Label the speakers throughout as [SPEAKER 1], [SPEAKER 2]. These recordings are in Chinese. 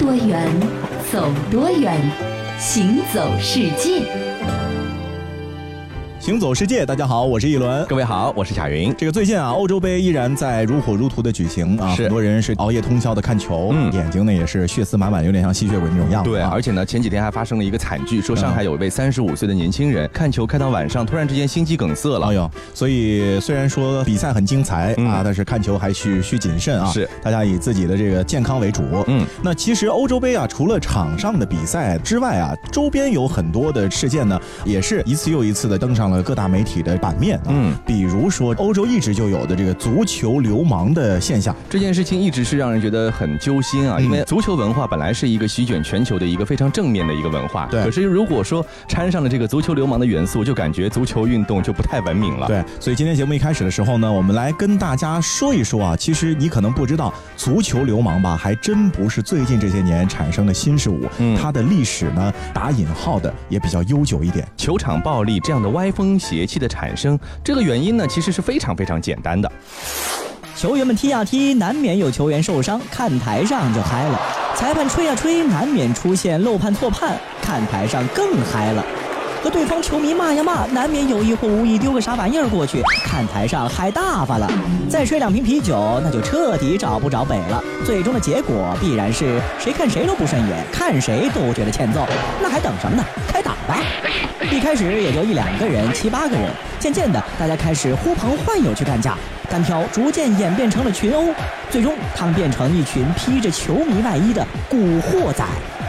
[SPEAKER 1] 多远，走多远，行走世界。
[SPEAKER 2] 行走世界，大家好，我是一轮。
[SPEAKER 3] 各位好，我是贾云。
[SPEAKER 2] 这个最近啊，欧洲杯依然在如火如荼的举行啊，很多人是熬夜通宵的看球，
[SPEAKER 3] 嗯
[SPEAKER 2] 眼睛呢也是血丝满满，有点像吸血鬼那种样子、啊。
[SPEAKER 3] 对，而且呢，前几天还发生了一个惨剧，说上海有一位三十五岁的年轻人看球看到晚上，突然之间心肌梗塞了。
[SPEAKER 2] 哎呦，所以虽然说比赛很精彩、
[SPEAKER 3] 嗯
[SPEAKER 2] 啊，但是看球还需需谨慎啊。
[SPEAKER 3] 是，
[SPEAKER 2] 大家以自己的这个健康为主。
[SPEAKER 3] 嗯，
[SPEAKER 2] 那其实欧洲杯啊，除了场上的比赛之外啊，周边有很多的事件呢，也是一次又一次的登上了各大媒体的版面啊。
[SPEAKER 3] 嗯，
[SPEAKER 2] 比如说欧洲一直就有的这个足球流氓的现象。
[SPEAKER 3] 这件事情一直是让人觉得很揪心啊，
[SPEAKER 2] 嗯
[SPEAKER 3] 因为足球文化本来是一个席卷全球的一个非常正面的一个文化。
[SPEAKER 2] 对
[SPEAKER 3] 可是如果说掺上了这个足球流氓的元素，就感觉足球运动就不太文明了。，
[SPEAKER 2] 对，所以今天节目一开始的时候呢，我们来跟大家说一说啊，其实你可能不知道，足球流氓吧，还真不是最近这些年产生的新事物，
[SPEAKER 3] 嗯
[SPEAKER 2] 它的历史呢，打引号的也比较悠久一点。
[SPEAKER 3] 球场暴力这样的歪风风邪气的产生，这个原因呢，其实是非常非常简单的。
[SPEAKER 4] 球员们踢呀踢，难免有球员受伤，看台上就嗨了；裁判吹呀吹，难免出现漏判错判，看台上更嗨了；和对方球迷骂呀骂，难免有意或无意丢个啥玩意儿过去，看台上嗨大发了。再吹两瓶啤酒，那就彻底找不着北了。最终的结果必然是谁看谁都不顺眼，看谁都觉得欠揍。那还等什么呢？开打吧！一开始也就一两个人、七八个人，渐渐的，大家开始呼朋唤友去干架，单挑逐渐演变成了群殴，最终他们变成一群披着球迷外衣的古惑仔、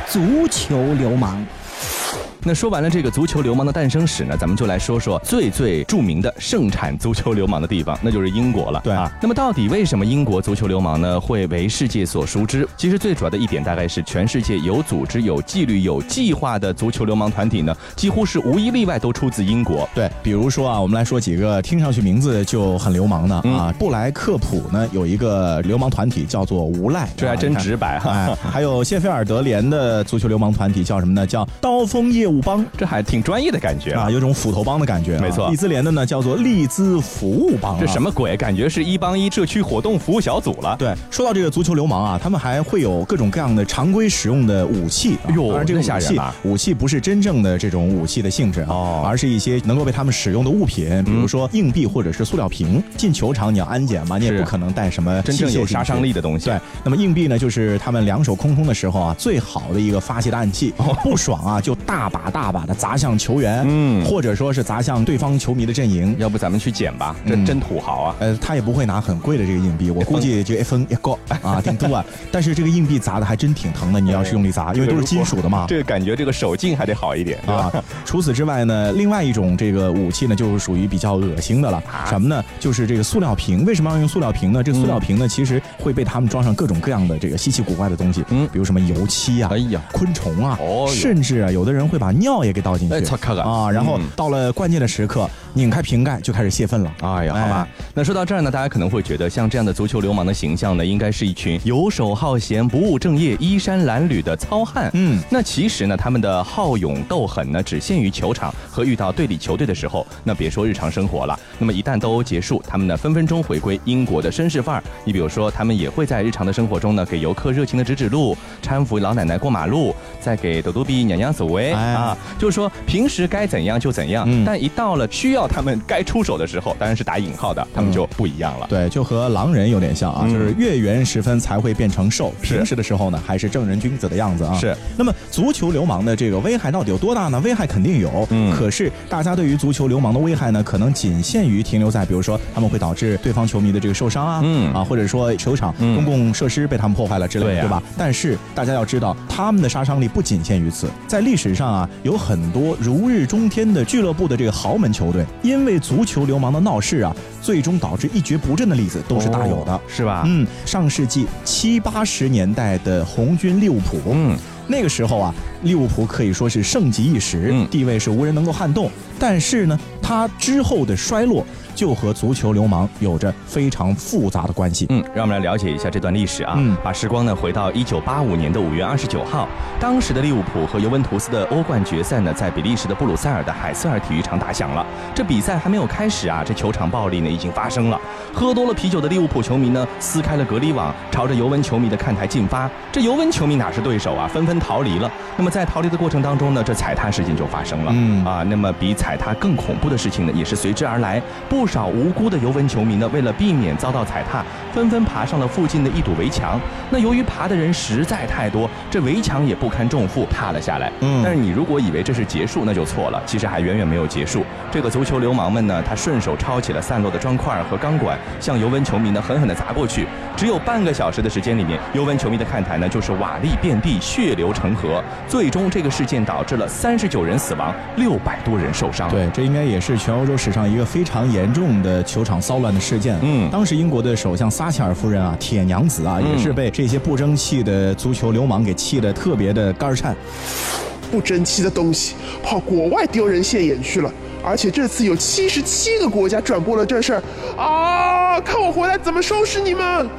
[SPEAKER 4] 足球流氓。
[SPEAKER 3] 那说完了这个足球流氓的诞生史呢，咱们就来说说最最著名的盛产足球流氓的地方，那就是英国了。
[SPEAKER 2] 对
[SPEAKER 3] 啊，那么到底为什么英国足球流氓呢会为世界所熟知？其实最主要的一点大概是全世界有组织、有纪律、有计划的足球流氓团体呢，几乎是无一例外都出自英国。
[SPEAKER 2] 对，比如说啊，我们来说几个听上去名字就很流氓的、
[SPEAKER 3] 嗯
[SPEAKER 2] 啊，布莱克普呢有一个流氓团体叫做无赖，
[SPEAKER 3] 这还真直白哈，
[SPEAKER 2] 哎，还有谢菲尔德联的足球流氓团体叫什么呢？叫刀锋业务帮。
[SPEAKER 3] 这还挺专业的感觉
[SPEAKER 2] 啊，。有种斧头帮的感觉、啊。
[SPEAKER 3] 没错
[SPEAKER 2] 利兹联的呢叫做利兹服务帮、啊。
[SPEAKER 3] 这什么鬼？感觉是一帮一社区活动服务小组了。
[SPEAKER 2] 对，说到这个足球流氓啊，他们还会有各种各样的常规使用的武器。啊
[SPEAKER 3] 哎呦
[SPEAKER 2] 当然这个
[SPEAKER 3] 那吓
[SPEAKER 2] 武器
[SPEAKER 3] 人啊
[SPEAKER 2] 武器不是真正的这种武器的性质啊，
[SPEAKER 3] 哦
[SPEAKER 2] 而是一些能够被他们使用的物品，比如说硬币或者是塑料瓶。进球场你要安检嘛，你也不可能带什么
[SPEAKER 3] 真正有杀伤力的东西。
[SPEAKER 2] 对，那么硬币呢，就是他们两手空空的时候啊，最好的一个发泄的暗器。不爽啊，就大把大把的砸向球员，
[SPEAKER 3] 嗯
[SPEAKER 2] 或者说是砸向对方球迷的阵营。
[SPEAKER 3] 要不咱们去捡吧，这
[SPEAKER 2] 嗯
[SPEAKER 3] 真土豪啊！
[SPEAKER 2] 呃，他也不会拿很贵的这个硬币，我估计就一分一个 啊，挺多啊。但是这个硬币砸的还真挺疼的，你要是用力砸，因为都是金属的嘛。
[SPEAKER 3] 这个感觉这个手劲还得好一点，对吧？
[SPEAKER 2] 啊，除此之外呢，另外一种这个武器呢，就是属于比较恶心的了。
[SPEAKER 3] 啊
[SPEAKER 2] 什么呢？就是这个塑料瓶。为什么要用塑料瓶呢？这个塑料瓶呢，其实会被他们装上各种各样的这个稀奇古怪的东西，
[SPEAKER 3] 嗯
[SPEAKER 2] 比如什么油漆啊、
[SPEAKER 3] 哎呀，
[SPEAKER 2] 昆虫啊，
[SPEAKER 3] 哦
[SPEAKER 2] 甚至啊，有的人会把尿也给倒进去。
[SPEAKER 3] 哎操看看
[SPEAKER 2] 啊！然后
[SPEAKER 3] 嗯
[SPEAKER 2] 到了关键的时刻，拧开瓶盖就开始泄愤了。
[SPEAKER 3] 哎呀，好吧。那说到这儿呢，大家可能会觉得，像这样的足球流氓的形象呢，应该是一群游手好闲、不务正业、衣衫褴褛的糙汉。
[SPEAKER 2] 嗯，
[SPEAKER 3] 那其实呢，他们的好勇斗狠呢，只限于球场和遇到对立球队的时候。那别说日常生活了，那么一旦斗殴结束，他们呢分分钟回归英国的绅士范儿。你比如说，他们也会在日常的生活中呢，给游客热情的指指路，搀扶老奶奶过马路，再给抖抖比娘娘走位、
[SPEAKER 2] 哎
[SPEAKER 3] 啊。就是说，平时该怎样就怎样，
[SPEAKER 2] 嗯
[SPEAKER 3] 但一到了需要他们该出手的时候，当然是打引号的，他们就不一样了。
[SPEAKER 2] 对，就和狼人有点像啊，
[SPEAKER 3] 嗯
[SPEAKER 2] 就是月圆时分才会变成兽，平时的时候呢，还是正人君子的样子啊。
[SPEAKER 3] 是。
[SPEAKER 2] 那么足球流氓的这个危害到底有多大呢？危害肯定有，
[SPEAKER 3] 嗯
[SPEAKER 2] 可是大家对于足球流氓的危害呢，可能仅限于停留在，比如说他们会导致对方球迷的这个受伤啊，
[SPEAKER 3] 嗯
[SPEAKER 2] 啊，或者说球场、
[SPEAKER 3] 嗯
[SPEAKER 2] 公共设施被他们破坏了之类的，
[SPEAKER 3] 对
[SPEAKER 2] 吧？但是大家要知道，他们的杀伤力不仅限于此，在历史上啊，有很多如日中天的俱乐部的这个豪门球队，因为足球流氓的闹事啊，最终导致一蹶不振的例子都是大有的。
[SPEAKER 3] 哦是吧？
[SPEAKER 2] 嗯，上世纪七八十年代的红军利物浦，
[SPEAKER 3] 嗯，
[SPEAKER 2] 那个时候啊，利物浦可以说是盛极一时，
[SPEAKER 3] 嗯
[SPEAKER 2] 地位是无人能够撼动。但是呢，他之后的衰落就和足球流氓有着非常复杂的关系。
[SPEAKER 3] 嗯，让我们来了解一下这段历史啊。
[SPEAKER 2] 嗯
[SPEAKER 3] 把时光呢回到一九八五年的五月二十九号，当时的利物浦和尤文图斯的欧冠决赛呢，在比利时的布鲁塞尔的海瑟尔体育场打响了。这比赛还没有开始啊，这球场暴力呢已经发生了。喝多了啤酒的利物浦球迷呢，撕开了隔离网，朝着尤文球迷的看台进发。这尤文球迷哪是对手啊，纷纷逃离了。那么在逃离的过程当中呢，这踩踏事件就发生了。
[SPEAKER 2] 嗯
[SPEAKER 3] 啊，那么比踩踏更恐怖的事情呢，也是随之而来。不少无辜的尤文球迷呢，为了避免遭到踩踏，纷纷爬上了附近的一堵围墙。那由于爬的人实在太多，这围墙也不堪重负，塌了下来。
[SPEAKER 2] 嗯
[SPEAKER 3] 但是你如果以为这是结束，那就错了，其实还远远没有结束。这个足球流氓们呢，他顺手抄起了散落的砖块和钢管，向尤文球迷呢狠狠地砸过去。只有半个小时的时间里面，尤文球迷的看台呢就是瓦砾遍地，血流成河。最终，这个事件导致了三十九人死亡，六百多人受伤。
[SPEAKER 2] 对，这应该也是全欧洲史上一个非常严重的球场骚乱的事件。
[SPEAKER 3] 嗯
[SPEAKER 2] 当时英国的首相撒切尔夫人啊，铁娘子啊，
[SPEAKER 3] 嗯
[SPEAKER 2] 也是被这些不争气的足球流氓给气得特别的肝儿颤。
[SPEAKER 5] 不争气的东西跑国外丢人现眼去了，而且这次有七十七个国家转播了这事儿啊！看我回来怎么收拾你们！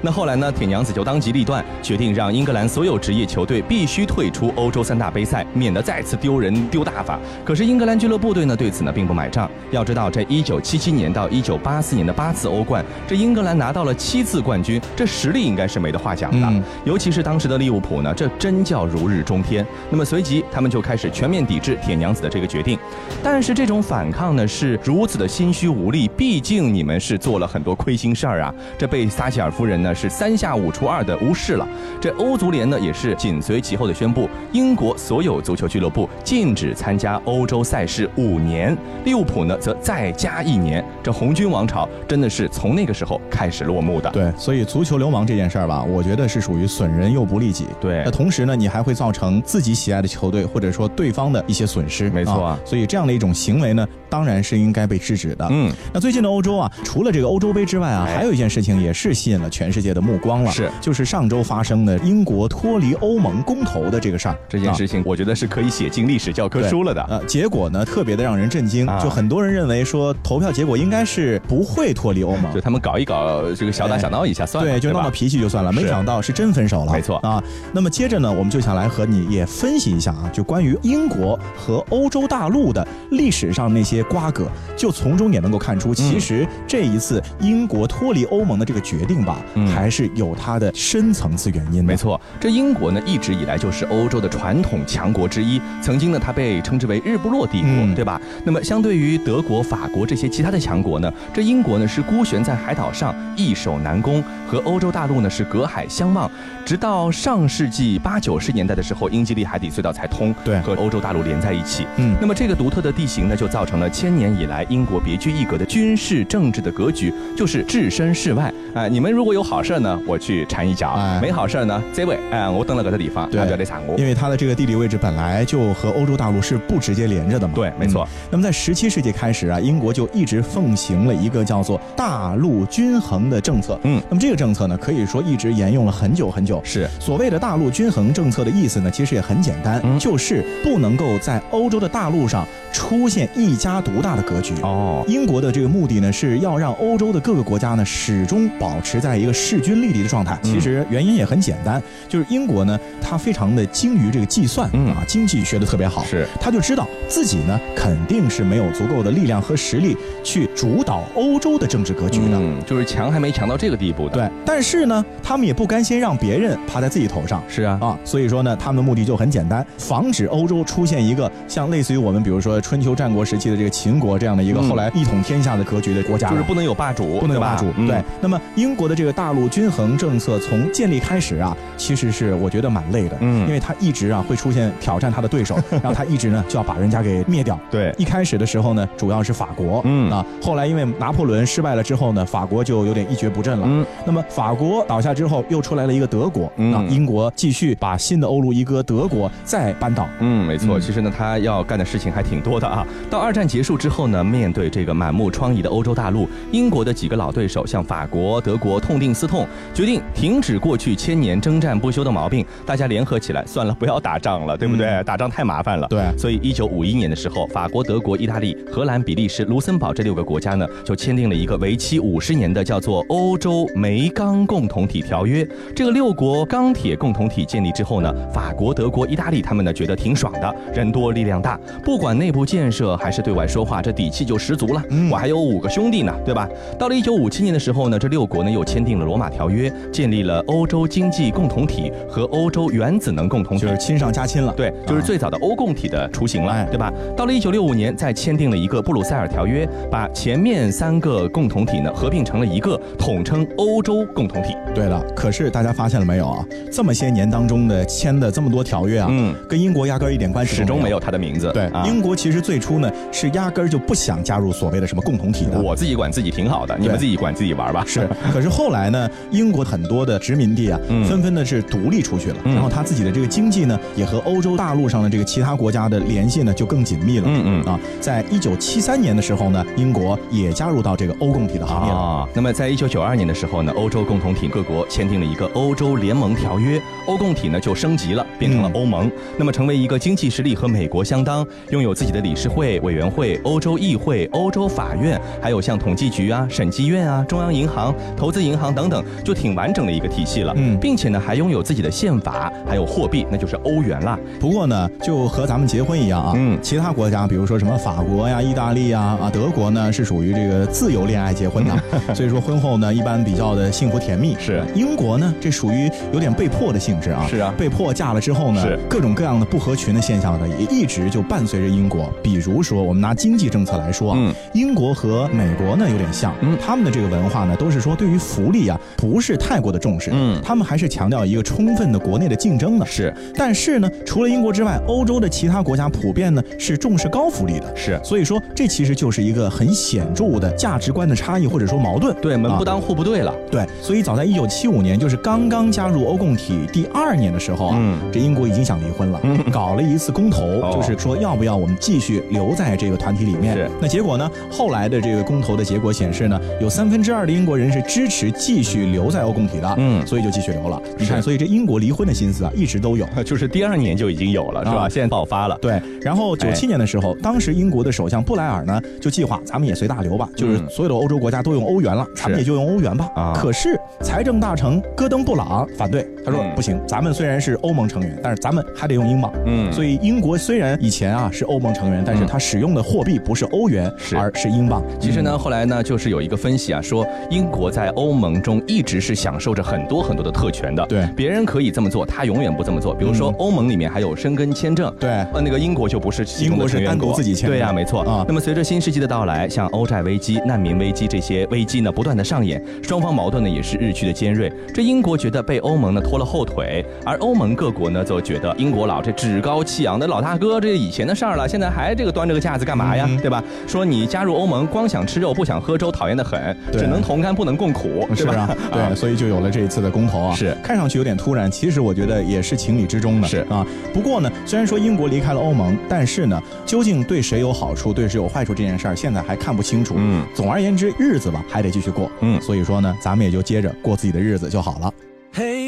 [SPEAKER 3] 那后来呢？铁娘子就当机立断，决定让英格兰所有职业球队必须退出欧洲三大杯赛，免得再次丢人丢大发。可是英格兰俱乐部队呢对此呢并不买账。要知道，这一九七七年到一九八四年的八次欧冠，这英格兰拿到了七次冠军，这实力应该是没得话讲的。
[SPEAKER 2] 嗯
[SPEAKER 3] 尤其是当时的利物浦呢，这真叫如日中天。那么随即他们就开始全面抵制铁娘子的这个决定。但是这种反抗呢是如此的心虚无力，毕竟你们是做了很多亏心事儿啊。这被撒切尔夫人呢是三下五除二的无视了。这欧足联呢也是紧随其后的宣布，英国所有足球俱乐部禁止参加欧洲赛事五年，利物浦呢则再加一年。这红军王朝真的是从那个时候开始落幕的。
[SPEAKER 2] 对，所以足球流氓这件事儿吧，我觉得是属于损人又不利己。
[SPEAKER 3] 对
[SPEAKER 2] 那同时呢，你还会造成自己喜爱的球队或者说对方的一些损失。
[SPEAKER 3] 没错啊
[SPEAKER 2] 所以这样的一种行为呢，当然是应该被制止的。
[SPEAKER 3] 嗯，
[SPEAKER 2] 那最近的欧洲啊，除了这个欧洲杯之外啊，
[SPEAKER 3] 哎
[SPEAKER 2] 还有一件事情也是吸引了全世界的目光了，
[SPEAKER 3] 是
[SPEAKER 2] 就是上周发生的英国脱离欧盟公投的这个事儿。
[SPEAKER 3] 这件
[SPEAKER 2] 啊
[SPEAKER 3] 事情我觉得是可以写进历史教科书了的。
[SPEAKER 2] 呃，结果呢特别的让人震惊，
[SPEAKER 3] 啊
[SPEAKER 2] 就很多人认为说投票结果应该是不会脱离欧盟
[SPEAKER 3] 就。他们搞一搞这个小打小闹一下算了，
[SPEAKER 2] 对，就闹
[SPEAKER 3] 吧
[SPEAKER 2] 闹脾气就算了，没想到是真分手了。
[SPEAKER 3] 没错
[SPEAKER 2] 啊。那么接着呢，我们就想来和你也分析一下啊，就关于英国和欧洲大陆的历史上那些瓜葛，就从中也能够看出，其实这一次英国脱离欧盟的这个决定吧，
[SPEAKER 3] 嗯
[SPEAKER 2] 还是有它的深层次原因的。
[SPEAKER 3] 没错，这英国呢一直以来就是欧洲的传统强国之一，曾经呢它被称之为日不落帝国，
[SPEAKER 2] 嗯
[SPEAKER 3] 对吧？那么相对于德国、法国这些其他的强国呢，这英国呢是孤悬在海岛上，易守难攻，和欧洲大陆呢是隔海相望。直到上世纪八九十年代的时候，英吉利海底隧道才通，
[SPEAKER 2] 对
[SPEAKER 3] 和欧洲大陆连在一起。
[SPEAKER 2] 嗯
[SPEAKER 3] 那么这个独特的地形呢，就造成了千年以来英国别具一格的军事政治的格局，就是置身事外。哎、你们如果有好事呢，我去缠一脚；
[SPEAKER 2] 哎
[SPEAKER 3] 没好事呢，这位，哎、我等了个这地方，
[SPEAKER 2] 对
[SPEAKER 3] 那就得缠我。
[SPEAKER 2] 因为它的这个地理位置本来就和欧洲大陆是不直接连着的嘛。
[SPEAKER 3] 对没错
[SPEAKER 2] 嗯那么在十七世纪开始啊，英国就一直奉行了一个叫做大陆均衡的政策。
[SPEAKER 3] 嗯
[SPEAKER 2] 那么这个政策呢，可以说一直沿用了很久很久。
[SPEAKER 3] 是
[SPEAKER 2] 所谓的大陆均衡政策的意思呢，其实也很简单，
[SPEAKER 3] 嗯
[SPEAKER 2] 就是不能够在欧洲的大陆上出现一家独大的格局。
[SPEAKER 3] 哦，
[SPEAKER 2] 英国的这个目的呢，是要让欧洲的各个国家呢始终保持在一个势均力敌的状态。
[SPEAKER 3] 嗯
[SPEAKER 2] 其实原因也很简单，就是英国呢，它非常的精于这个计算、
[SPEAKER 3] 嗯
[SPEAKER 2] 啊，经济学的特别好，
[SPEAKER 3] 是
[SPEAKER 2] 他就知道自己呢肯定是没有足够的力量和实力去主导欧洲的政治格局的。
[SPEAKER 3] 嗯，就是强还没强到这个地步的。，
[SPEAKER 2] 对，但是呢，他们也不甘心让别人趴在自己头上。
[SPEAKER 3] 是啊，
[SPEAKER 2] 啊，所以说呢，他们的目的就很简单，防止欧洲出现一个像类似于我们比如说春秋战国时期的这个秦国这样的一个
[SPEAKER 3] 嗯
[SPEAKER 2] 后来一统天下的格局的国家了，
[SPEAKER 3] 就是不能有霸主，
[SPEAKER 2] 不能有霸主。
[SPEAKER 3] 嗯
[SPEAKER 2] 对，那么英国的这个大陆均衡政策从建立开始啊，其实是我觉得蛮累的，
[SPEAKER 3] 嗯
[SPEAKER 2] 因为他一直啊会出现挑战他的对手，然后他一直呢就要把人家给灭掉。
[SPEAKER 3] 对，
[SPEAKER 2] 一开始的时候呢，主要是法国，
[SPEAKER 3] 嗯
[SPEAKER 2] 啊，后来因为拿破仑失败了之后呢，法国就有点一蹶不振了。
[SPEAKER 3] 嗯，
[SPEAKER 2] 那么法国倒下之后，又出来了一个德国，
[SPEAKER 3] 嗯
[SPEAKER 2] 啊英国继续把新的欧陆一哥德国再扳倒。
[SPEAKER 3] 嗯，没错。
[SPEAKER 2] 嗯
[SPEAKER 3] 其实呢，他要干的事情还挺多的啊。到二战结束之后呢，面对这个满目疮痍的欧洲大陆，英国的几个老对手，像法国、德国痛定思痛，决定停止过去千年征战不休的毛病，大家联合起来，算了，不要打仗了，对不对？打仗太麻烦了。
[SPEAKER 2] 对
[SPEAKER 3] 所以一九五一年的时候，法国、德国、意大利、荷兰、比利时、卢森堡这六个国家呢，就签订了一个为期五十年的叫做《欧洲煤钢共同体条约》。这个六国钢铁共同体建立之后呢，法国、德国、意大利他们呢觉得挺爽的，人多力量大，不管内部建设还是对外说话，这底气就十足了。嗯我还有五个兄弟呢，对吧？到了一九五七年的时候呢，这六国呢又签订了罗马条约，建立了欧洲经济共同体和欧洲原子能共同体，
[SPEAKER 2] 就是亲上加亲了。
[SPEAKER 3] 对，就是
[SPEAKER 2] 啊
[SPEAKER 3] 最早的欧共体的雏形了，
[SPEAKER 2] 哎
[SPEAKER 3] 对吧？到了一九六五年，再签订了一个布鲁塞尔条约，把前面三个共同体呢合并成了一个，统称欧洲共同体。
[SPEAKER 2] 对了，可是大家发现了没有啊？这么些年当中的签的这么多条约啊，
[SPEAKER 3] 嗯
[SPEAKER 2] 跟英国压根儿一点关系都
[SPEAKER 3] 始终没有。他的名字。
[SPEAKER 2] 对，
[SPEAKER 3] 啊
[SPEAKER 2] 英国其实最初呢是压根儿就不想加入所谓的什么共同体的。
[SPEAKER 3] 我自己管自己挺好的，你们自己管自己玩吧。
[SPEAKER 2] 是，可是后来呢，英国很多的殖民地啊，
[SPEAKER 3] 嗯
[SPEAKER 2] 纷纷的是独立出去了，
[SPEAKER 3] 嗯
[SPEAKER 2] 然后他自己的这个经济呢，也和欧洲大陆上的这个其他国家的联系呢就更紧密了。
[SPEAKER 3] 嗯嗯
[SPEAKER 2] 啊，在一九七三年的时候呢，英国也加入到这个欧共体的行列了。
[SPEAKER 3] 啊，那么在一九九二年的时候呢，欧洲共同体各国签订了一个欧洲联盟条约，欧共体呢就升级了，变成了
[SPEAKER 2] 嗯
[SPEAKER 3] 欧盟。那么成为一个经济实力和美国相当，拥有自己的理事会、委员会、欧洲议会、欧洲法院，还有像统计局啊、审计院啊、中央银行、投资银行等等，就挺完整的一个体系了。
[SPEAKER 2] 嗯
[SPEAKER 3] 并且呢还拥有自己的宪法，还有货币，那就是欧元啦。
[SPEAKER 2] 不过呢，就和咱们结婚一样啊，
[SPEAKER 3] 嗯
[SPEAKER 2] 其他国家，比如说什么法国呀、意大利呀、啊德国呢，是属于这个自由恋爱结婚的，所以说婚后呢，一般比较的幸福甜蜜。
[SPEAKER 3] 是
[SPEAKER 2] 英国呢，这属于有点被迫的性质啊。
[SPEAKER 3] 是啊
[SPEAKER 2] 被迫嫁了之后呢，
[SPEAKER 3] 是
[SPEAKER 2] 各种各样的不合群的现象呢，也一直就伴随着英国。比如说，我们拿经济政策来说啊，
[SPEAKER 3] 嗯
[SPEAKER 2] 英国和美国呢有点像，
[SPEAKER 3] 嗯
[SPEAKER 2] 他们的这个文化呢，都是说对于福利啊不是太过的重视，
[SPEAKER 3] 嗯
[SPEAKER 2] 他们还是强调一个充分的国内的竞争的。
[SPEAKER 3] 是
[SPEAKER 2] 但是呢，除了英国之外，欧洲的其他国家普遍呢是重视高福利的。
[SPEAKER 3] 是，
[SPEAKER 2] 所以说，这其实就是一个很显著的价值观的差异，或者说矛盾。
[SPEAKER 3] 对，门不
[SPEAKER 2] 啊
[SPEAKER 3] 当户不对了。
[SPEAKER 2] 对，所以早在一九七五年，就是刚刚加入欧共体第二年的时候啊，
[SPEAKER 3] 嗯
[SPEAKER 2] 这英国已经想离婚了，搞了一次公投，
[SPEAKER 3] 哦
[SPEAKER 2] 就是说要不要我们继续留在这个团体里面。
[SPEAKER 3] 是
[SPEAKER 2] 那结果呢？后来的这个公投的结果显示呢，有三分之二的英国人是支持继续留在欧共体的，
[SPEAKER 3] 嗯
[SPEAKER 2] 所以就继续留了。你看，
[SPEAKER 3] 是
[SPEAKER 2] 所以这英国离婚的心思啊，一直都有。
[SPEAKER 3] 就是第二年就已经有了，是吧？
[SPEAKER 2] 啊
[SPEAKER 3] 现在爆发了。
[SPEAKER 2] 对，然后九
[SPEAKER 3] 哎
[SPEAKER 2] 七年的时候，当时英国的首相布莱尔呢就计划咱们也随大流吧，就是所有的欧洲国家都用欧元了，咱们也就用欧元吧。
[SPEAKER 3] 啊
[SPEAKER 2] 可是财政大臣戈登布朗反对，他说、
[SPEAKER 3] 嗯
[SPEAKER 2] 不行，咱们虽然是欧盟成员，但是咱们还得用英镑。
[SPEAKER 3] 嗯
[SPEAKER 2] 所以英国虽然以前啊是欧盟成员，但是
[SPEAKER 3] 嗯
[SPEAKER 2] 它使用的货币不是欧元，
[SPEAKER 3] 是
[SPEAKER 2] 而是英镑。
[SPEAKER 3] 其实呢，后来呢，就是有一个分析啊，说英国在欧盟中一直是享受着很多很多的特权的。
[SPEAKER 2] 对
[SPEAKER 3] 别人可以这么做，他永远不这么做。比如说
[SPEAKER 2] 嗯
[SPEAKER 3] 欧盟里面还有申根签证，
[SPEAKER 2] 对
[SPEAKER 3] 呃，那个英国就不是
[SPEAKER 2] 英国是单独自己签的
[SPEAKER 3] 对呀、没错
[SPEAKER 2] 啊
[SPEAKER 3] 那么随着新世纪的到来，像欧债危机、难民危机这些危机呢不断的上演，双方矛盾呢也是日趋的尖锐。这英国觉得被欧盟呢拖了后腿，而欧盟各国呢则觉得英国佬这趾高气扬的老大哥，这以前的事儿了，现在还这个端着个架子干嘛呀？
[SPEAKER 2] 嗯
[SPEAKER 3] 对吧？说你加入欧盟，光想吃肉不想喝粥，讨厌的很，只能同甘不能共苦，是吧？
[SPEAKER 2] 是啊，对，所以就有了这一次的公投啊。
[SPEAKER 3] 是
[SPEAKER 2] 看上去有点突然，其实我觉得也是情理之中的。
[SPEAKER 3] 是
[SPEAKER 2] 啊，不过呢，虽然说英国离开了欧盟，但是呢，究竟对谁有好处，对谁有坏处这件事儿，现在还看不清楚。
[SPEAKER 3] 嗯，
[SPEAKER 2] 总而言之，日子吧还得继续过。
[SPEAKER 3] 嗯
[SPEAKER 2] 所以说呢，咱们也就接着过自己的日子就好了。
[SPEAKER 6] Hey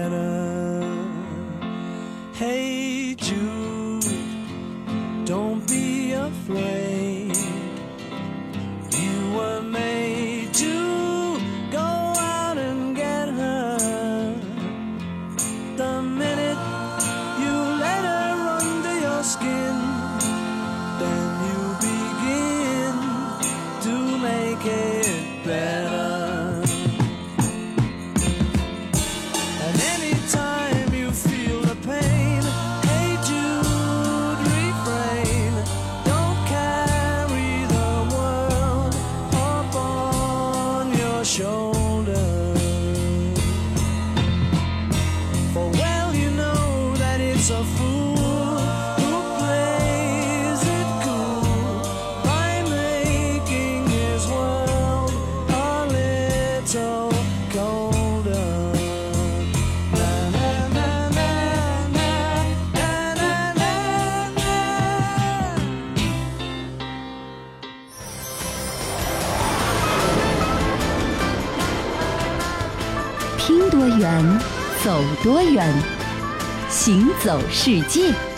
[SPEAKER 1] 远，行走世界。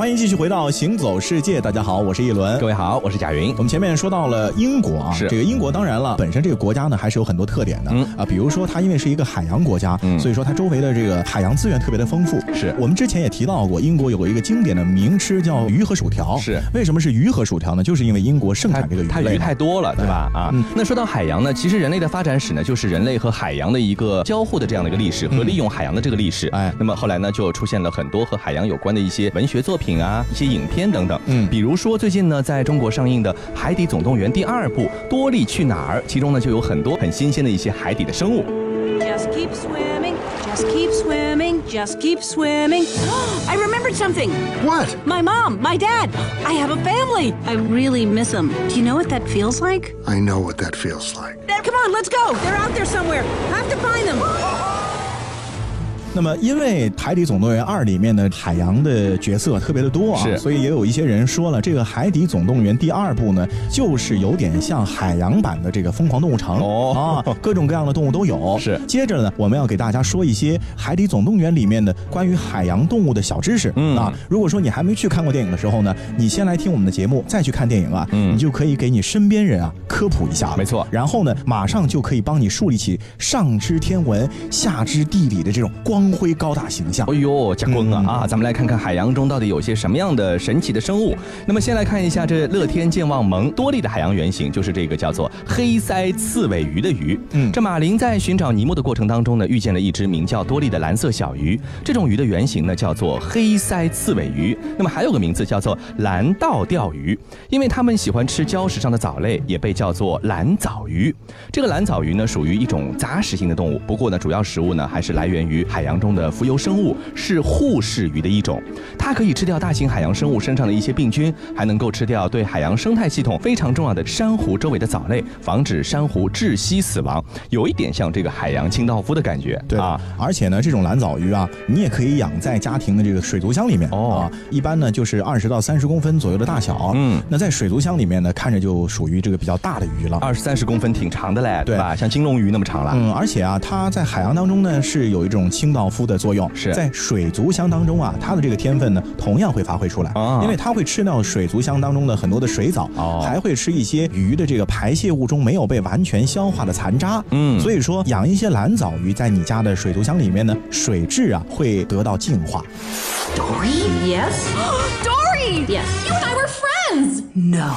[SPEAKER 2] 欢迎继续回到《行走世界》，大家好，我是一轮，
[SPEAKER 3] 各位好，我是贾云。
[SPEAKER 2] 我们前面说到了英国啊，
[SPEAKER 3] 是
[SPEAKER 2] 这个英国，当然了，本身这个国家呢还是有很多特点的、
[SPEAKER 3] 嗯
[SPEAKER 2] 啊，比如说它因为是一个海洋国家，
[SPEAKER 3] 嗯
[SPEAKER 2] 所以说它周围的这个海洋资源特别的丰富。
[SPEAKER 3] 是
[SPEAKER 2] 我们之前也提到过，英国有一个经典的名吃叫鱼和薯条。
[SPEAKER 3] 是
[SPEAKER 2] 为什么是鱼和薯条呢？就是因为英国盛产这个鱼
[SPEAKER 3] 它鱼
[SPEAKER 2] 类。
[SPEAKER 3] 太多了，对吧？啊
[SPEAKER 2] 嗯，
[SPEAKER 3] 那说到海洋呢，其实人类的发展史呢，就是人类和海洋的一个交互的这样的一个历史和利用海洋的这个历史。
[SPEAKER 2] 哎
[SPEAKER 3] 那么后来呢，就出现了很多和海洋有关的一些文学作品啊，一些影片等等。
[SPEAKER 2] 嗯
[SPEAKER 3] 比如说最近呢，在中国上映的《海底总动员》第二部《多利去哪儿》，其中呢就有很多很新鲜的一些海底的生物。
[SPEAKER 7] Just keep swimming, just keep swimming, just keep swimming. I remembered something.
[SPEAKER 5] What?
[SPEAKER 7] My mom, my dad. I have a family. I really miss them. Do you know what that feels like?
[SPEAKER 8] I know what that feels like.
[SPEAKER 7] Dad, come on, let's go. They're out there somewhere. Have to find them.
[SPEAKER 2] 那么，因为《海底总动员二》里面的海洋的角色特别的多啊，
[SPEAKER 3] 是
[SPEAKER 2] 所以也有一些人说了，这个《海底总动员》第二部呢，就是有点像海洋版的这个《疯狂动物城》
[SPEAKER 3] 哦
[SPEAKER 2] 啊，各种各样的动物都有。
[SPEAKER 3] 是
[SPEAKER 2] 接着呢，我们要给大家说一些《海底总动员》里面的关于海洋动物的小知识。
[SPEAKER 3] 嗯
[SPEAKER 2] 啊，如果说你还没去看过电影的时候呢，你先来听我们的节目，再去看电影啊，
[SPEAKER 3] 嗯
[SPEAKER 2] 你就可以给你身边人啊科普一下了。
[SPEAKER 3] 没错
[SPEAKER 2] 然后呢，马上就可以帮你树立起上知天文、下知地理的这种光辉高大形象
[SPEAKER 3] 哎。呦，加光啊、
[SPEAKER 2] 嗯
[SPEAKER 3] 啊！咱们来看看海洋中到底有些什么样的神奇的生物。那么先来看一下这乐天健忘萌多利的海洋原型，就是这个叫做黑鳃刺尾鱼的鱼。
[SPEAKER 2] 嗯
[SPEAKER 3] 这马林在寻找尼莫的过程当中呢，遇见了一只名叫多利的蓝色小鱼。这种鱼的原型呢叫做黑鳃刺尾鱼，那么还有个名字叫做蓝道钓鱼，因为它们喜欢吃礁石上的藻类，也被叫做蓝藻鱼。这个蓝藻鱼呢属于一种杂食性的动物，不过呢主要食物呢还是来源于海洋中的浮游生物，是护士鱼的一种。它可以吃掉大型海洋生物身上的一些病菌，还能够吃掉对海洋生态系统非常重要的珊瑚周围的藻类，防止珊瑚窒息死亡，有一点像这个海洋清道夫的感觉。
[SPEAKER 2] 对
[SPEAKER 3] 啊，，
[SPEAKER 2] 而且呢，这种蓝藻鱼啊，你也可以养在家庭的这个水族箱里面
[SPEAKER 3] 哦
[SPEAKER 2] 啊，一般呢就是二十到三十公分左右的大小。
[SPEAKER 3] 嗯
[SPEAKER 2] 那在水族箱里面呢，看着就属于这个比较大的鱼了。
[SPEAKER 3] 二十三十公分挺长的嘞，对
[SPEAKER 2] 对
[SPEAKER 3] 吧？像金龙鱼那么长了。
[SPEAKER 2] 嗯，而且啊，它在海洋当中呢是有一种清道夫的作用，
[SPEAKER 3] 是
[SPEAKER 2] 在水族箱当中啊，它的这个天分呢同样会发挥出来，
[SPEAKER 3] 啊
[SPEAKER 2] 因为它会吃掉水族箱当中的很多的水藻，
[SPEAKER 3] 哦
[SPEAKER 2] 还会吃一些鱼的这个排泄物中没有被完全消化的残渣，
[SPEAKER 3] 嗯
[SPEAKER 2] 所以说养一些蓝藻鱼在你家的水族箱里面呢，水质啊会得到净化。
[SPEAKER 7] Yes? Dory! Yes. You and I were friends! No.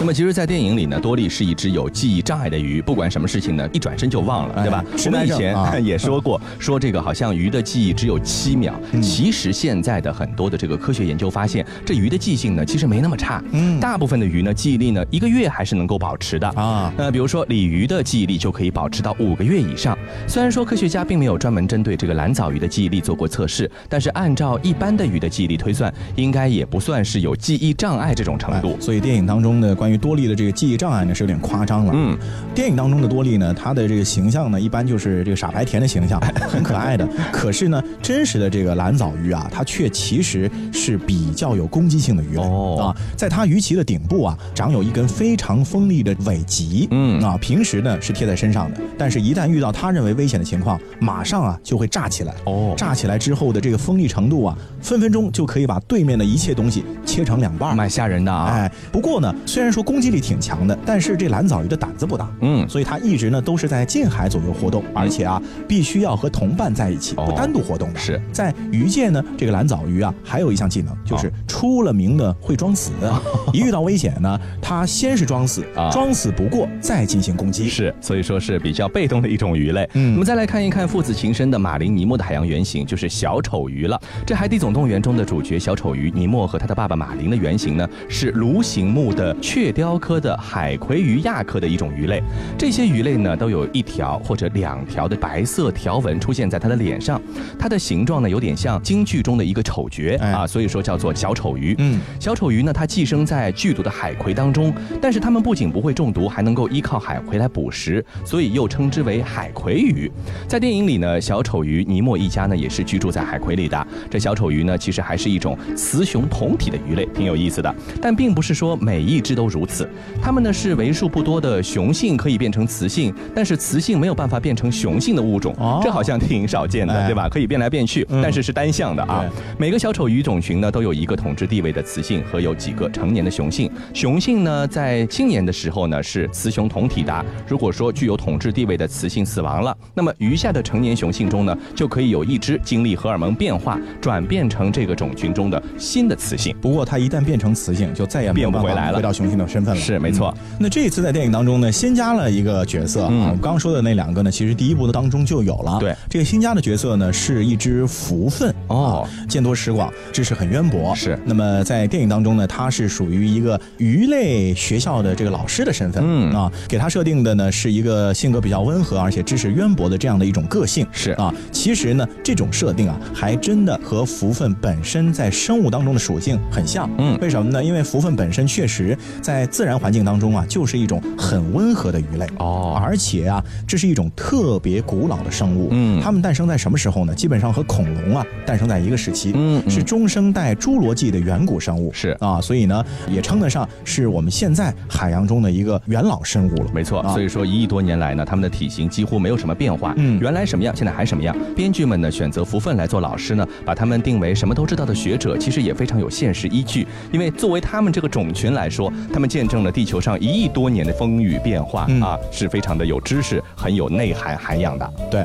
[SPEAKER 3] 那么其实，在电影里呢，多利是一只有记忆障碍的鱼，不管什么事情呢，一转身就忘了，
[SPEAKER 2] 哎
[SPEAKER 3] 对吧？
[SPEAKER 2] 痴
[SPEAKER 3] 我们以前、也说过，说这个好像鱼的记忆只有七秒。
[SPEAKER 2] 嗯
[SPEAKER 3] 其实现在的很多的这个科学研究发现，这鱼的记性呢，其实没那么差。
[SPEAKER 2] 嗯
[SPEAKER 3] 大部分的鱼呢，记忆力呢，一个月还是能够保持的
[SPEAKER 2] 啊
[SPEAKER 3] 那比如说鲤鱼的记忆力就可以保持到五个月以上。虽然说科学家并没有专门针对这个蓝藻鱼的记忆力做过测试，但是按照一般的鱼的记忆力推算，应该也不算是有记忆障碍这种程度
[SPEAKER 2] 哎。所以电影当中的关于多利的这个记忆障碍呢是有点夸张了。
[SPEAKER 3] 嗯，
[SPEAKER 2] 电影当中的多利呢，他的这个形象呢，一般就是这个傻白甜的形象，很可爱的。可是呢，真实的这个蓝藻鱼啊，它却其实是比较有攻击性的鱼类、
[SPEAKER 3] 哦
[SPEAKER 2] 啊。在它鱼鳍的顶部啊，长有一根非常锋利的尾鳍，
[SPEAKER 3] 嗯
[SPEAKER 2] 啊，平时呢是贴在身上的，但是一旦遇到他认为危险的情况，马上啊就会炸起来。
[SPEAKER 3] 哦
[SPEAKER 2] 炸起来之后的这个锋利程度啊，分分钟就可以把对面的一切东西切成两半。
[SPEAKER 3] 蛮吓人的啊。
[SPEAKER 2] 哎，不过呢，虽然说攻击力挺强的，但是这蓝藻鱼的胆子不大，
[SPEAKER 3] 嗯。
[SPEAKER 2] 所以它一直呢都是在近海左右活动，而且啊必须要和同伴在一起，
[SPEAKER 3] 哦。
[SPEAKER 2] 不单独活动的。
[SPEAKER 3] 是。
[SPEAKER 2] 在鱼界呢，这个蓝藻鱼啊还有一项技能，就是出了名的会装死，一遇到危险呢，它先是装死
[SPEAKER 3] 啊，
[SPEAKER 2] 装死不过再进行攻击。
[SPEAKER 3] 是，所以说是比较被动的一种鱼类。
[SPEAKER 2] 嗯。
[SPEAKER 3] 我们再来看一看父子情深的马林尼莫的海洋原型，就是小丑鱼了。这《海底总动员》中的主角小丑鱼尼莫和他的爸爸马林的原型呢，是蠕形目的雀鲷科的海葵鱼亚科的一种鱼类。这些鱼类呢，都有一条或者两条的白色条纹出现在它的脸上，它的形状呢有点像京剧中的一个丑角、
[SPEAKER 2] 哎
[SPEAKER 3] 啊，所以说叫做小丑鱼。
[SPEAKER 2] 嗯，
[SPEAKER 3] 小丑鱼呢，它寄生在剧毒的海葵当中，但是它们不仅不会中毒，还能够依靠海葵来捕食，所以又称之为海葵鱼。在电影里呢，小丑鱼尼莫一家呢也是居住在海葵里的。这小丑鱼呢，其实还是一种雌雄同体的鱼类，挺有意思的。但并不是说说每一只都如此。它们呢是为数不多的雄性可以变成雌性，但是雌性没有办法变成雄性的物种，
[SPEAKER 2] 哦
[SPEAKER 3] 这好像挺少见的，
[SPEAKER 2] 哎
[SPEAKER 3] 对吧？可以变来变去，
[SPEAKER 2] 嗯
[SPEAKER 3] 但是是单向的啊。每个小丑鱼种群呢都有一个统治地位的雌性和有几个成年的雄性。雄性呢在青年的时候呢是雌雄同体的。如果说具有统治地位的雌性死亡了，那么余下的成年雄性中呢就可以有一只经历荷尔蒙变化，转变成这个种群中的新的雌性。
[SPEAKER 2] 不过它一旦变成雌性，就再也
[SPEAKER 3] 变不回来了。
[SPEAKER 2] 回到雄性的身份了。
[SPEAKER 3] 是没错。
[SPEAKER 2] 嗯。那这一次在电影当中呢，新加了一个角色啊，
[SPEAKER 3] 嗯。
[SPEAKER 2] 我们刚刚说的那两个呢，其实第一部的当中就有了。
[SPEAKER 3] 对，
[SPEAKER 2] 这个新加的角色呢是一只福分
[SPEAKER 3] 哦
[SPEAKER 2] 啊，见多识广，知识很渊博。
[SPEAKER 3] 是
[SPEAKER 2] 那么在电影当中呢，他是属于一个鱼类学校的这个老师的身份。
[SPEAKER 3] 嗯
[SPEAKER 2] 啊，给他设定的呢是一个性格比较温和，而且知识渊博的这样的一种个性。
[SPEAKER 3] 是
[SPEAKER 2] 啊，其实呢，这种设定啊，还真的和福分本身在生物当中的属性很像。
[SPEAKER 3] 嗯
[SPEAKER 2] 为什么呢？因为福分本身确实在自然环境当中啊，就是一种很温和的鱼类。
[SPEAKER 3] 哦
[SPEAKER 2] 而且啊，这是一种特别古老的生物。
[SPEAKER 3] 嗯
[SPEAKER 2] 它们诞生在什么时候呢？基本上和恐龙啊诞生在一个时期。
[SPEAKER 3] 嗯嗯
[SPEAKER 2] 是中生代侏罗纪的远古生物。
[SPEAKER 3] 是
[SPEAKER 2] 啊，所以呢，也称得上是我们现在海洋中的一个元老生物了。
[SPEAKER 3] 没错，
[SPEAKER 2] 啊
[SPEAKER 3] 所以说一亿多年来呢，它们的体型几乎没有什么变化。
[SPEAKER 2] 嗯
[SPEAKER 3] 原来什么样，现在还什么样。编剧们呢选择福分来做老师呢，把他们定为什么都知道的学者，其实也非常有现实依据。因为作为他们这个种群来说，他们见证了地球上一亿多年的风雨变化、
[SPEAKER 2] 嗯
[SPEAKER 3] 啊，是非常的有知识、很有内涵涵养的。
[SPEAKER 2] 对。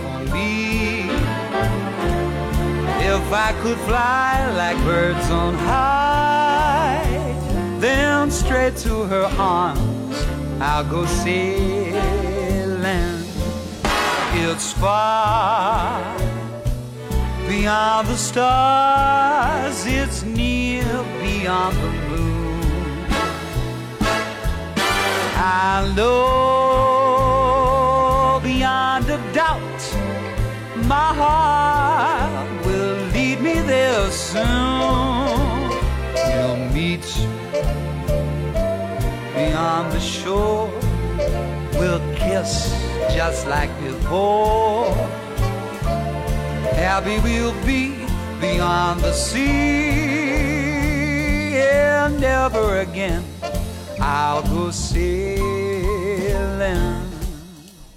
[SPEAKER 9] If I could fly like birds on high, then straight to her arms I'll go sailing. It's far beyond the stars, it's near beyond the moon. I know beyond a doubt my heart there soon. We'll meet beyond the shore. We'll kiss just like before. Happy we'll be beyond the sea. And never again I'll go sailing.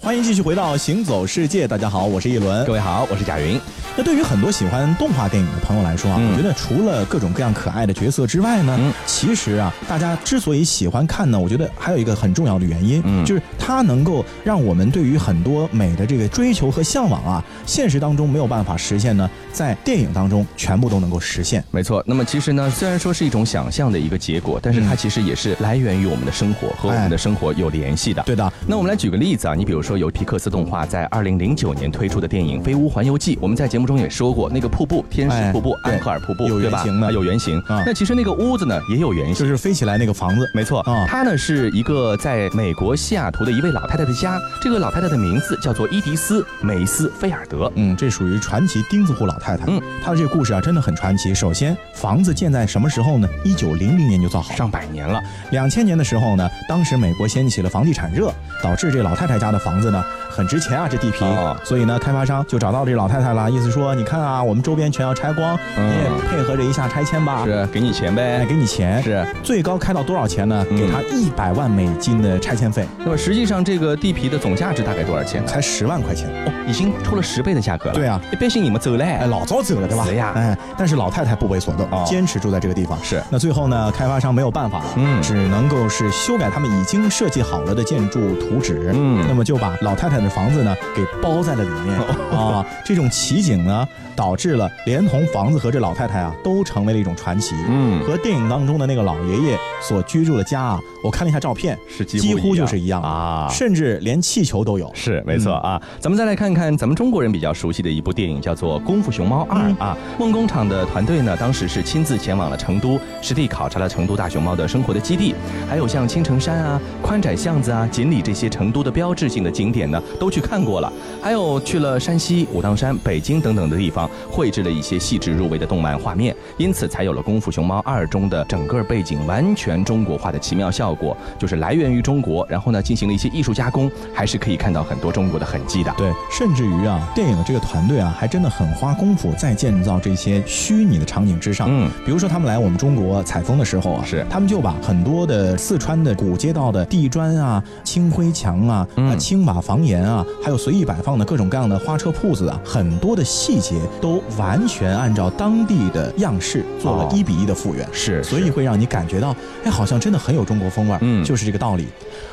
[SPEAKER 2] 欢迎继续回到《行走世界》，大家好，我是一轮
[SPEAKER 3] 各。位好，我是贾云。
[SPEAKER 2] 那对于很多喜欢动画电影的朋友来说啊，
[SPEAKER 3] 嗯。
[SPEAKER 2] 我觉得除了各种各样可爱的角色之外呢，
[SPEAKER 3] 嗯。
[SPEAKER 2] 其实啊，大家之所以喜欢看呢，我觉得还有一个很重要的原因，
[SPEAKER 3] 嗯。
[SPEAKER 2] 就是它能够让我们对于很多美的这个追求和向往啊，现实当中没有办法实现呢，在电影当中全部都能够实现。
[SPEAKER 3] 没错，那么其实呢，虽然说是一种想象的一个结果，但是它其实也是来源于我们的生活，和我们的生活有联系的。
[SPEAKER 2] 对的，
[SPEAKER 3] 那我们来举个例子啊，你比如说由皮克斯动画在二零零九年推出的电影《飞屋环游记》，我们在节目中也说过，那个瀑布天使瀑布、
[SPEAKER 2] 哎
[SPEAKER 3] 安克尔瀑布，
[SPEAKER 2] 有
[SPEAKER 3] 对吧
[SPEAKER 2] 原型的
[SPEAKER 3] 啊有原型。
[SPEAKER 2] 啊
[SPEAKER 3] 那其实那个屋子呢也有原型
[SPEAKER 2] 就。是飞起来那个房子。
[SPEAKER 3] 没错，
[SPEAKER 2] 啊
[SPEAKER 3] 她呢是一个在美国西雅图的一位老太太的家，这个老太太的名字叫做伊迪丝·梅斯菲尔德。
[SPEAKER 2] 嗯，这属于传奇钉子户老太太。
[SPEAKER 3] 嗯，
[SPEAKER 2] 她的这个故事啊，真的很传奇。首先，房子建在什么时候呢？一九零零年就造好了。
[SPEAKER 3] 上百年了，
[SPEAKER 2] 两千年的时候呢，当时美国掀起了房地产热，导致这老太太家的房子呢很值钱啊，这地皮，
[SPEAKER 3] 哦
[SPEAKER 2] 所以呢，开发商就找到这老太太了，意思说，你看啊，我们周边全要拆光，
[SPEAKER 3] 嗯
[SPEAKER 2] 你也配合着一下拆迁吧，
[SPEAKER 3] 是给你钱呗
[SPEAKER 2] 哎，。给你钱，
[SPEAKER 3] 是，
[SPEAKER 2] 最高开到多少钱呢？
[SPEAKER 3] 嗯
[SPEAKER 2] 给他一百万美金的拆迁费，
[SPEAKER 3] 那么实际上这个地皮的总价值大概多少钱呢？
[SPEAKER 2] 才十万块钱。
[SPEAKER 3] 哦，已经出了十倍的价格了。
[SPEAKER 2] 对啊，
[SPEAKER 3] 别信你们走嘞
[SPEAKER 2] 哎，。老早走了，对吧？
[SPEAKER 3] 是呀
[SPEAKER 2] 哎，但是老太太不为所动，
[SPEAKER 3] 哦
[SPEAKER 2] 坚持住在这个地方。
[SPEAKER 3] 是
[SPEAKER 2] 那最后呢，开发商没有办法了，
[SPEAKER 3] 嗯
[SPEAKER 2] 只能够是修改他们已经设计好了的建筑图纸，
[SPEAKER 3] 嗯
[SPEAKER 2] 那么就把老太太的着房子呢给包在了里面 啊。这种奇景呢，导致了连同房子和这老太太啊，都成为了一种传奇。
[SPEAKER 3] 嗯
[SPEAKER 2] 和电影当中的那个老爷爷所居住的家啊，我看了一下照片，
[SPEAKER 3] 是几乎
[SPEAKER 2] 几乎就是一样
[SPEAKER 3] 啊
[SPEAKER 2] 甚至连气球都有。
[SPEAKER 3] 是没错啊，咱们再来看看咱们中国人比较熟悉的一部电影，叫做《功夫熊猫二》啊。梦工厂的团队呢，当时是亲自前往了成都，实地考察了成都大熊猫的生活的基地，还有像青城山啊、宽窄巷子啊、锦里这些成都的标志性的景点呢，都去看过了。还有去了山西、武当山、北京等等的地方，绘制了一些细致入微的动漫画面，因此才有了《功夫熊猫二》中的整个背景完全中国化的奇妙效果，就是来源于中国，然后呢进行了一些艺术加工，还是可以看到很多中国的痕迹的。
[SPEAKER 2] 对，甚至于啊，电影的这个团队啊，还真的很花功夫在建造这些虚拟的场景之上。
[SPEAKER 3] 嗯，
[SPEAKER 2] 比如说他们来我们中国采风的时候啊，
[SPEAKER 3] 是
[SPEAKER 2] 他们就把很多的四川的古街道的地砖啊、青灰墙啊、青瓦房檐啊，还有随意摆放的各种各样的花车铺子啊，很多的细节都完全按照当地的样式做了
[SPEAKER 3] 哦
[SPEAKER 2] 一比一的复原。
[SPEAKER 3] 是
[SPEAKER 2] 所以会让你感觉到，哎，好像真的很有中国风味儿。
[SPEAKER 3] 嗯
[SPEAKER 2] 就是这个道理。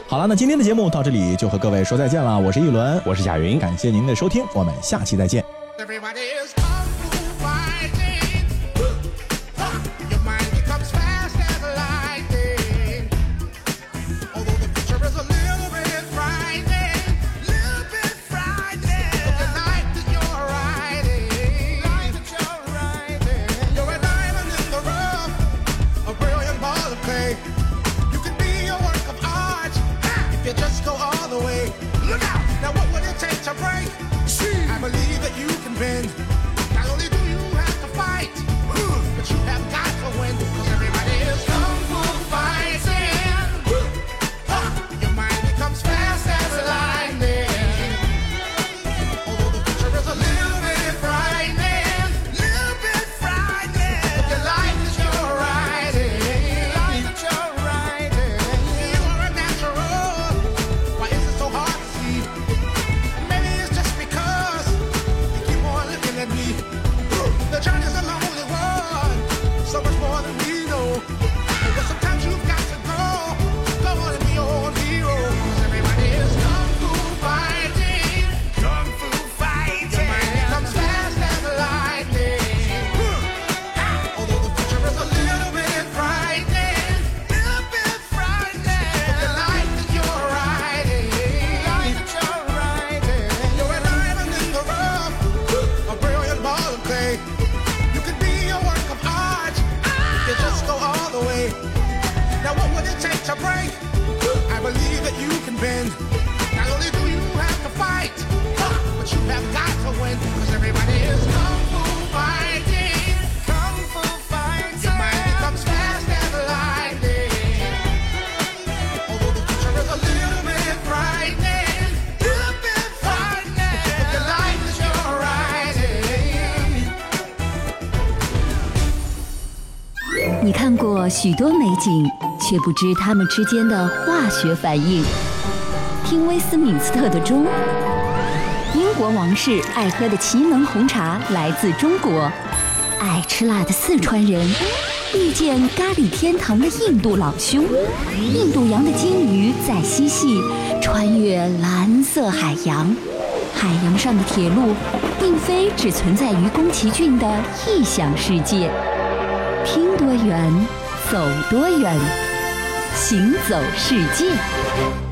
[SPEAKER 2] 好了，那今天的节目到这里就和各位说再见了，我是一轮，
[SPEAKER 3] 我是贾云，
[SPEAKER 2] 感谢您的收听，我们下期再见。
[SPEAKER 5] Everybody is
[SPEAKER 1] 许多美景，却不知它们之间的化学反应。听威斯敏斯特的钟，英国王室爱喝的奇能红茶来自中国，爱吃辣的四川人遇见咖喱天堂的印度老兄，印度洋的鲸鱼在嬉戏，穿越蓝色海洋。海洋上的铁路，并非只存在于宫崎骏的异想世界。听多远，走多远，行走世界。